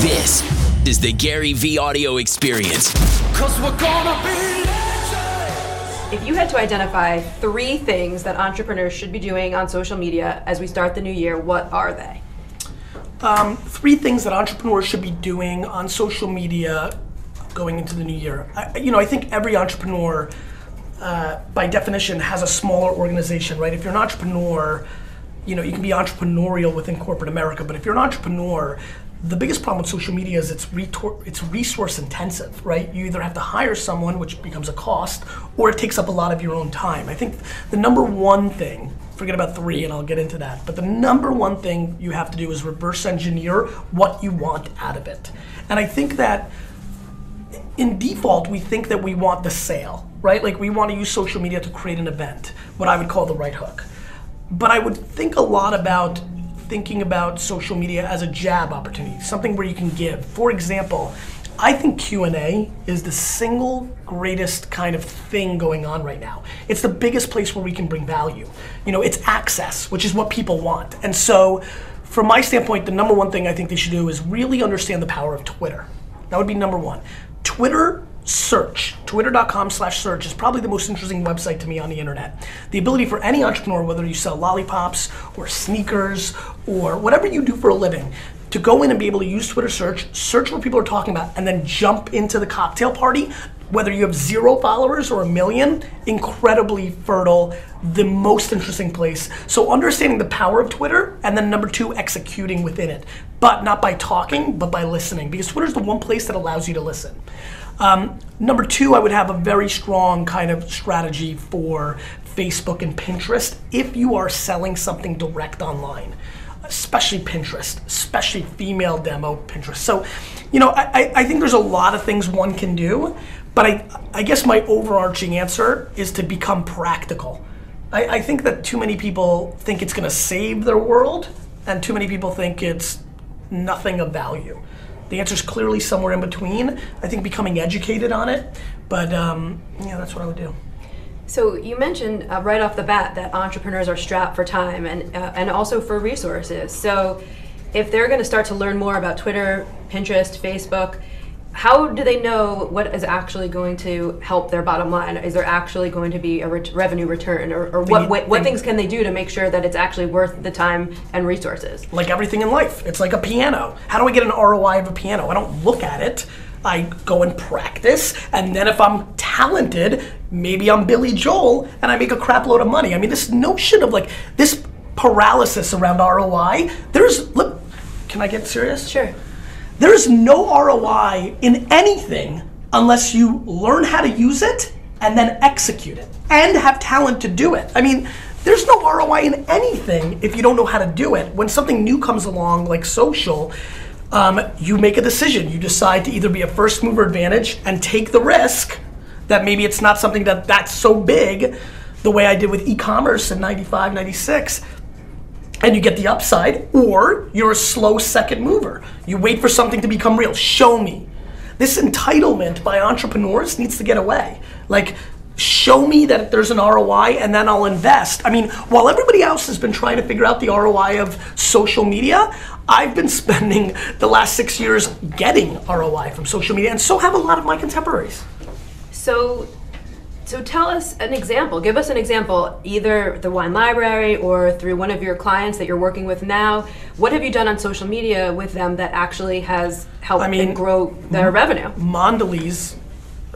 This is the Gary Vee audio experience. Cause we're gonna be legends. If you had to identify three things that entrepreneurs should be doing on social media as we start the new year, what are they? three things that entrepreneurs should be doing on social media going into the new year. I, you know, I think every entrepreneur, uh, by definition, has a smaller organization, right? If you're an entrepreneur, you know, you can be entrepreneurial within corporate America, but if you're an entrepreneur, the biggest problem with social media is it's it's resource intensive, right? You either have to hire someone, which becomes a cost, or it takes up a lot of your own time. I think the number one thing, forget about three, and I'll get into that, but the number one thing you have to do is reverse engineer what you want out of it. And I think that in default, we think that we want the sale, right? Like we want to use social media to create an event, what I would call the right hook. But I would think a lot about thinking about social media as a jab opportunity, something where you can give. For example, I think Q&A is the single greatest kind of thing going on right now. It's the biggest place where we can bring value. You know, it's access, which is what people want. And so from my standpoint, the number one thing I think they should do is really understand the power of Twitter. That would be number one. Twitter search, twitter.com slash search is probably the most interesting website to me on the internet. The ability for any entrepreneur, whether you sell lollipops or sneakers or whatever you do for a living, to go in and be able to use Twitter search, search what people are talking about, and then jump into the cocktail party, whether you have zero followers or a million, incredibly fertile, the most interesting place. So understanding the power of Twitter, and then number two, executing within it. But not by talking, but by listening, because Twitter's the one place that allows you to listen. Um, number two, I would have a very strong kind of strategy for Facebook and Pinterest if you are selling something direct online, especially Pinterest, especially female demo Pinterest. So, you know, I, I think there's a lot of things one can do, but I, I guess my overarching answer is to become practical. I, I think that too many people think it's going to save their world, and too many people think it's nothing of value. The answer is clearly somewhere in between. I think becoming educated on it, but um, yeah, that's what I would do. So you mentioned uh, right off the bat that entrepreneurs are strapped for time and uh, and also for resources. So if they're going to start to learn more about Twitter, Pinterest, Facebook, how do they know what is actually going to help their bottom line? Is there actually going to be a ret- revenue return, or, or what, what, what things can they do to make sure that it's actually worth the time and resources? Like everything in life, it's like a piano. How do I get an ROI of a piano? I don't look at it. I go and practice, and then if I'm talented, maybe I'm Billy Joel and I make a crap load of money. I mean, this notion of like this paralysis around ROI, there's, look, can I get serious? Sure. There's no ROI in anything unless you learn how to use it and then execute it and have talent to do it. I mean, there's no ROI in anything if you don't know how to do it. When something new comes along, like social, um, you make a decision. You decide to either be a first mover advantage and take the risk that maybe it's not something that that's so big, the way I did with e-commerce in 95, 96 and you get the upside, or you're a slow second mover. You wait for something to become real. Show me. This entitlement by entrepreneurs needs to get away. Like, show me that there's an ROI and then I'll invest. I mean, while everybody else has been trying to figure out the ROI of social media, I've been spending the last six years getting ROI from social media, and so have a lot of my contemporaries. So, so tell us an example. Give us an example, either the wine library or through one of your clients that you're working with now. What have you done on social media with them that actually has helped I mean, and grow their revenue? Mondelez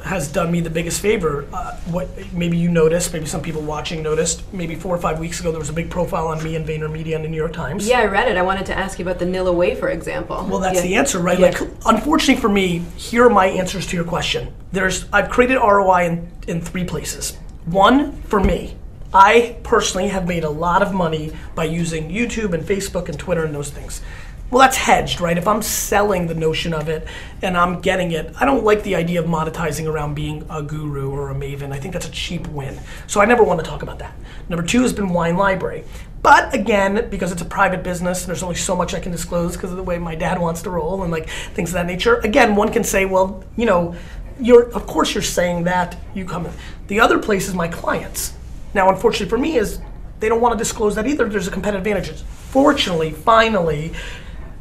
has done me the biggest favor. Uh, what maybe you noticed, maybe some people watching noticed. Maybe four or five weeks ago, there was a big profile on me in VaynerMedia and the New York Times. Yeah, I read it. I wanted to ask you about the Nilla wafer example. Well, that's Yeah. the answer, right? Yeah. Like, unfortunately for me, here are my answers to your question. There's, I've created ROI in, in three places. One, for me, I personally have made a lot of money by using YouTube and Facebook and Twitter and those things. Well, that's hedged, right? If I'm selling the notion of it and I'm getting it, I don't like the idea of monetizing around being a guru or a maven. I think that's a cheap win. So I never want to talk about that. Number two has been Wine Library. But again, because it's a private business, and there's only so much I can disclose because of the way my dad wants to roll and like things of that nature. Again, one can say, well, you know, you're of course you're saying that you come. in. The other place is my clients. Now, unfortunately for me, is they don't want to disclose that either. There's a competitive advantage. Fortunately, finally,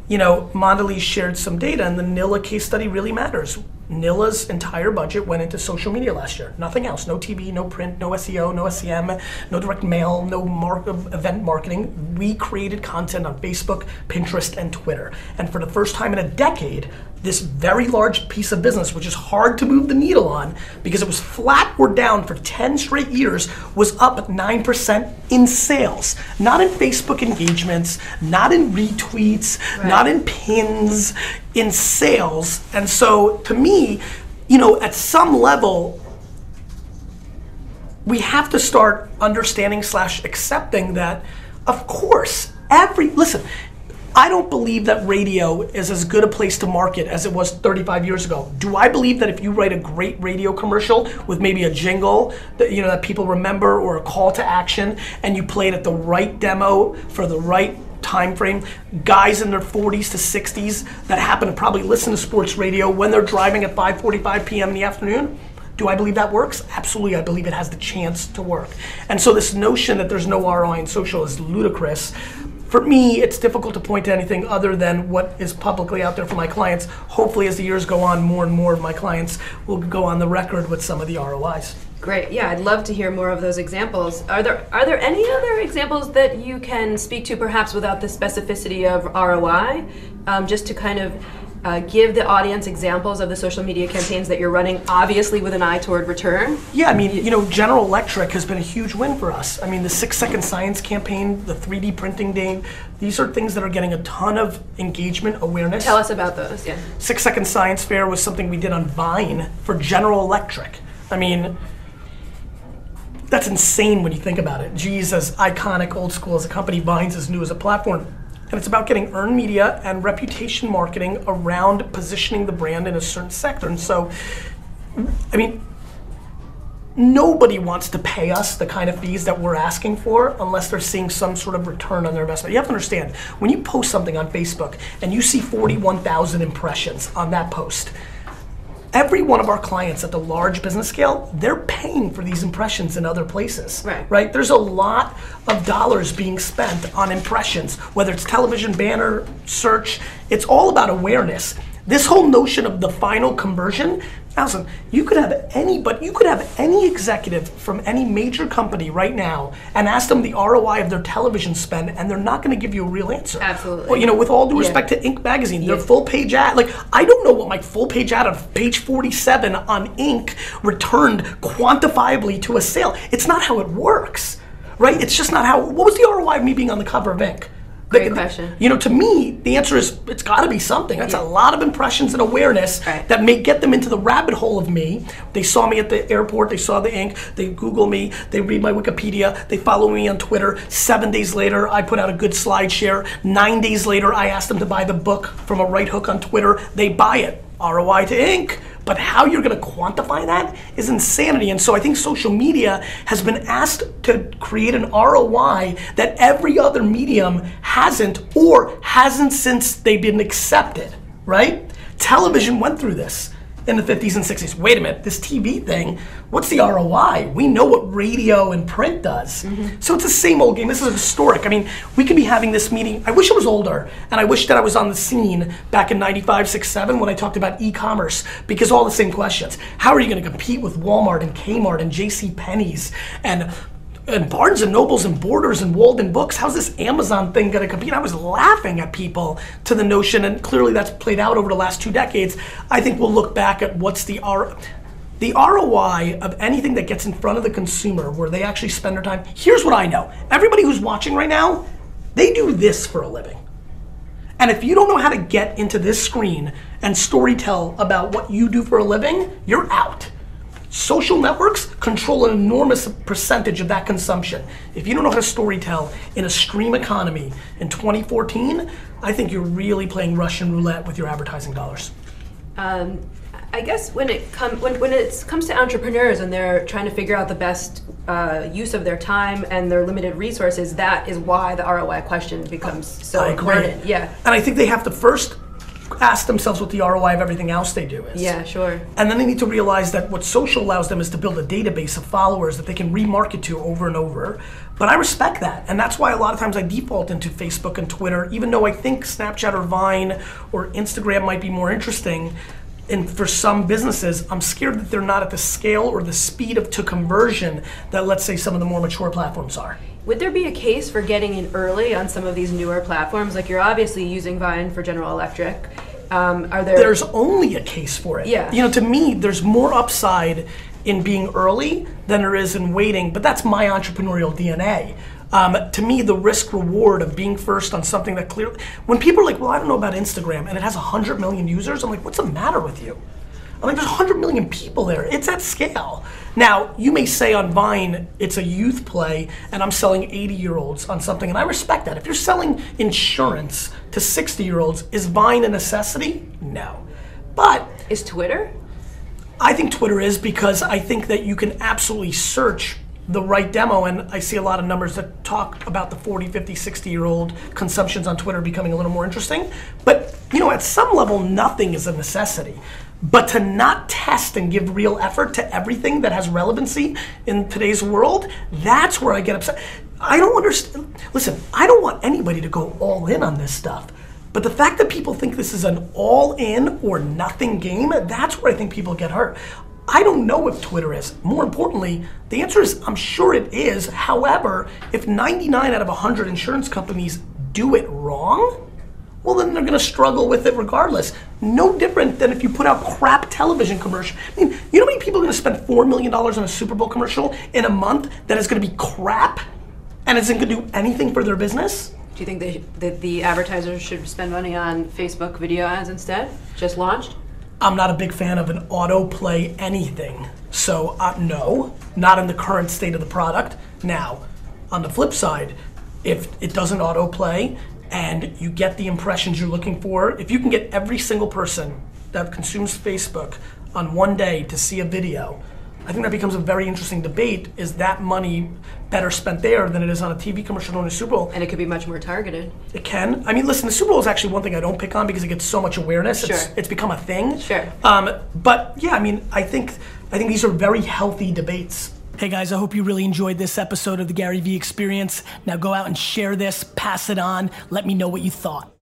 you know, Mondelez shared some data, and the Nilla case study really matters. Nilla's entire budget went into social media last year. Nothing else. No TV, no print, no SEO, no SEM, no direct mail, no mar- event marketing. We created content on Facebook, Pinterest, and Twitter. And for the first time in a decade, this very large piece of business, which is hard to move the needle on because it was flat or down for 10 straight years, was up 9% in sales. Not in Facebook engagements, not in retweets, not in pins, in sales. And so to me, you know, at some level, we have to start understanding slash accepting that of course every listen i don't believe that radio is as good a place to market as it was 35 years ago do i believe that if you write a great radio commercial with maybe a jingle that you know that people remember or a call to action and you play it at the right demo for the right time frame guys in their 40s to 60s that happen to probably listen to sports radio when they're driving at 5:45 p.m. in the afternoon do I believe that works? Absolutely, I believe it has the chance to work. And so this notion that there's no ROI in social is ludicrous. For me, it's difficult to point to anything other than what is publicly out there for my clients. Hopefully, as the years go on, more and more of my clients will go on the record with some of the ROIs. Great. Yeah, I'd love to hear more of those examples. Are there are there any other examples that you can speak to, perhaps without the specificity of ROI, um, just to kind of uh, give the audience examples of the social media campaigns that you're running, obviously with an eye toward return? Yeah, I mean, you know, General Electric has been a huge win for us. I mean, the six second science campaign, the 3D printing day, these are things that are getting a ton of engagement, awareness. Tell us about those. Yeah. Six Second Science Fair was something we did on Vine for General Electric. I mean, that's insane when you think about it. G's as iconic, old school as a company, Vine's as new as a platform. And it's about getting earned media and reputation marketing around positioning the brand in a certain sector. And so, I mean, nobody wants to pay us the kind of fees that we're asking for unless they're seeing some sort of return on their investment. You have to understand, when you post something on Facebook and you see 41,000 impressions on that post, every one of our clients at the large business scale, they're paying for these impressions in other places. Right. Right? There's a lot of dollars being spent on impressions, whether it's television, banner, search, it's all about awareness. This whole notion of the final conversion, Allison, you could have any, but you could have any executive from any major company right now and ask them the ROI of their television spend, and they're not going to give you a real answer. Absolutely. Well, you know, with all due Yeah. respect to Inc. magazine, their Yeah. full page ad, like I don't know what my full page ad of page 47 on Inc. returned quantifiably to a sale. It's not how it works, right? It's just not how. What was the ROI of me being on the cover of Inc. Great The- question. You know, to me, the answer is it's got to be something. That's a lot of impressions and awareness Right. that may get them into the rabbit hole of me. They saw me at the airport, they saw the Inc., they Google me, they read my Wikipedia, they follow me on Twitter. Seven days later, I put out a good SlideShare. Nine days later, I asked them to buy the book from a right hook on Twitter. They buy it. ROI to ink. But how you're to quantify that is insanity. And so I think social media has been asked to create an ROI that every other medium hasn't or hasn't since they've been accepted, right? Television went through this in the 50s and 60s. Wait a minute, this TV thing, what's the ROI? We know what radio and print does. Mm-hmm. So it's the same old game. This is historic. I mean, we could be having this meeting. I wish I was older, and I wish that I was on the scene back in 95, 6, 7 when I talked about e commerce, because all the same questions. How are you going to compete with Walmart and Kmart and J.C. Penney's and and Barnes and Nobles and Borders and Waldenbooks. How's this Amazon thing going to compete? I was laughing at people to the notion, and clearly that's played out over the last two decades. I think we'll look back at what's the R. The ROI of anything that gets in front of the consumer where they actually spend their time. Here's what I know. Everybody who's watching right now, they do this for a living. And if you don't know how to get into this screen and storytell about what you do for a living, you're out. Social networks control an enormous percentage of that consumption. If you don't know how to storytell in a stream economy in 2014, I think you're really playing Russian roulette with your advertising dollars. Um, I guess when it comes when, when it comes to entrepreneurs and they're trying to figure out the best uh, use of their time and their limited resources, that is why the ROI question becomes so important. Yeah. And I think they have to first ask themselves what the ROI of everything else they do is. Yeah, sure. And then they need to realize that what social allows them is to build a database of followers that they can remarket to over and over. But I respect that. And that's why a lot of times I default into Facebook and Twitter, even though I think Snapchat or Vine or Instagram might be more interesting. And for some businesses, I'm scared that they're not at the scale or the speed of to conversion that, let's say, some of the more mature platforms are. Would there be a case for getting in early on some of these newer platforms? Like you're obviously using Vine for General Electric. Um, are there? there's only a case for it. Yeah. You know, to me, there's more upside in being early than there is in waiting, but that's my entrepreneurial DNA. Um, to me, the risk reward of being first on something that clearly, when people are like, well, I don't know about Instagram and it has 100 million users, I'm like, what's the matter with you? I'm like, there's 100 million people there. It's at scale. Now, you may say on Vine, it's a youth play, and I'm selling 80 year olds on something, and I respect that. If you're selling insurance to 60 year olds, is Vine a necessity? No. But is Twitter? I think Twitter is because I think that you can absolutely search the right demo and I see a lot of numbers that talk about the 40, 50, 60 year old consumptions on Twitter becoming a little more interesting. But you know, at some level nothing is a necessity. But to not test and give real effort to everything that has relevancy in today's world, that's where I get upset. I don't understand. Listen, I don't want anybody to go all in on this stuff. But the fact that people think this is an all in or nothing game, that's where I think people get hurt. I don't know if Twitter is. More importantly, the answer is I'm sure it is. However, if 99 out of 100 insurance companies do it wrong, well, then they're going to struggle with it regardless. No different than if you put out crap television commercial. I mean, you know how many people are going to spend $4 million on a Super Bowl commercial in a month that is going to be crap and isn't going to do anything for their business? Do you think they, that the advertisers should spend money on Facebook video ads instead? Just launched? I'm not a big fan of an autoplay anything. So, uh, no, not in the current state of the product. Now, on the flip side, if it doesn't autoplay and you get the impressions you're looking for, if you can get every single person that consumes Facebook on one day to see a video, I think that becomes a very interesting debate. Is that money better spent there than it is on a TV commercial or a Super Bowl? And it could be much more targeted. It can. I mean, listen, the Super Bowl is actually one thing I don't pick on because it gets so much awareness. It's, Sure. it's become a thing. Sure. Um, but yeah, I mean, I think I think these are very healthy debates. Hey guys, I hope you really enjoyed this episode of the Gary Vee Experience. Now go out and share this, pass it on, let me know what you thought.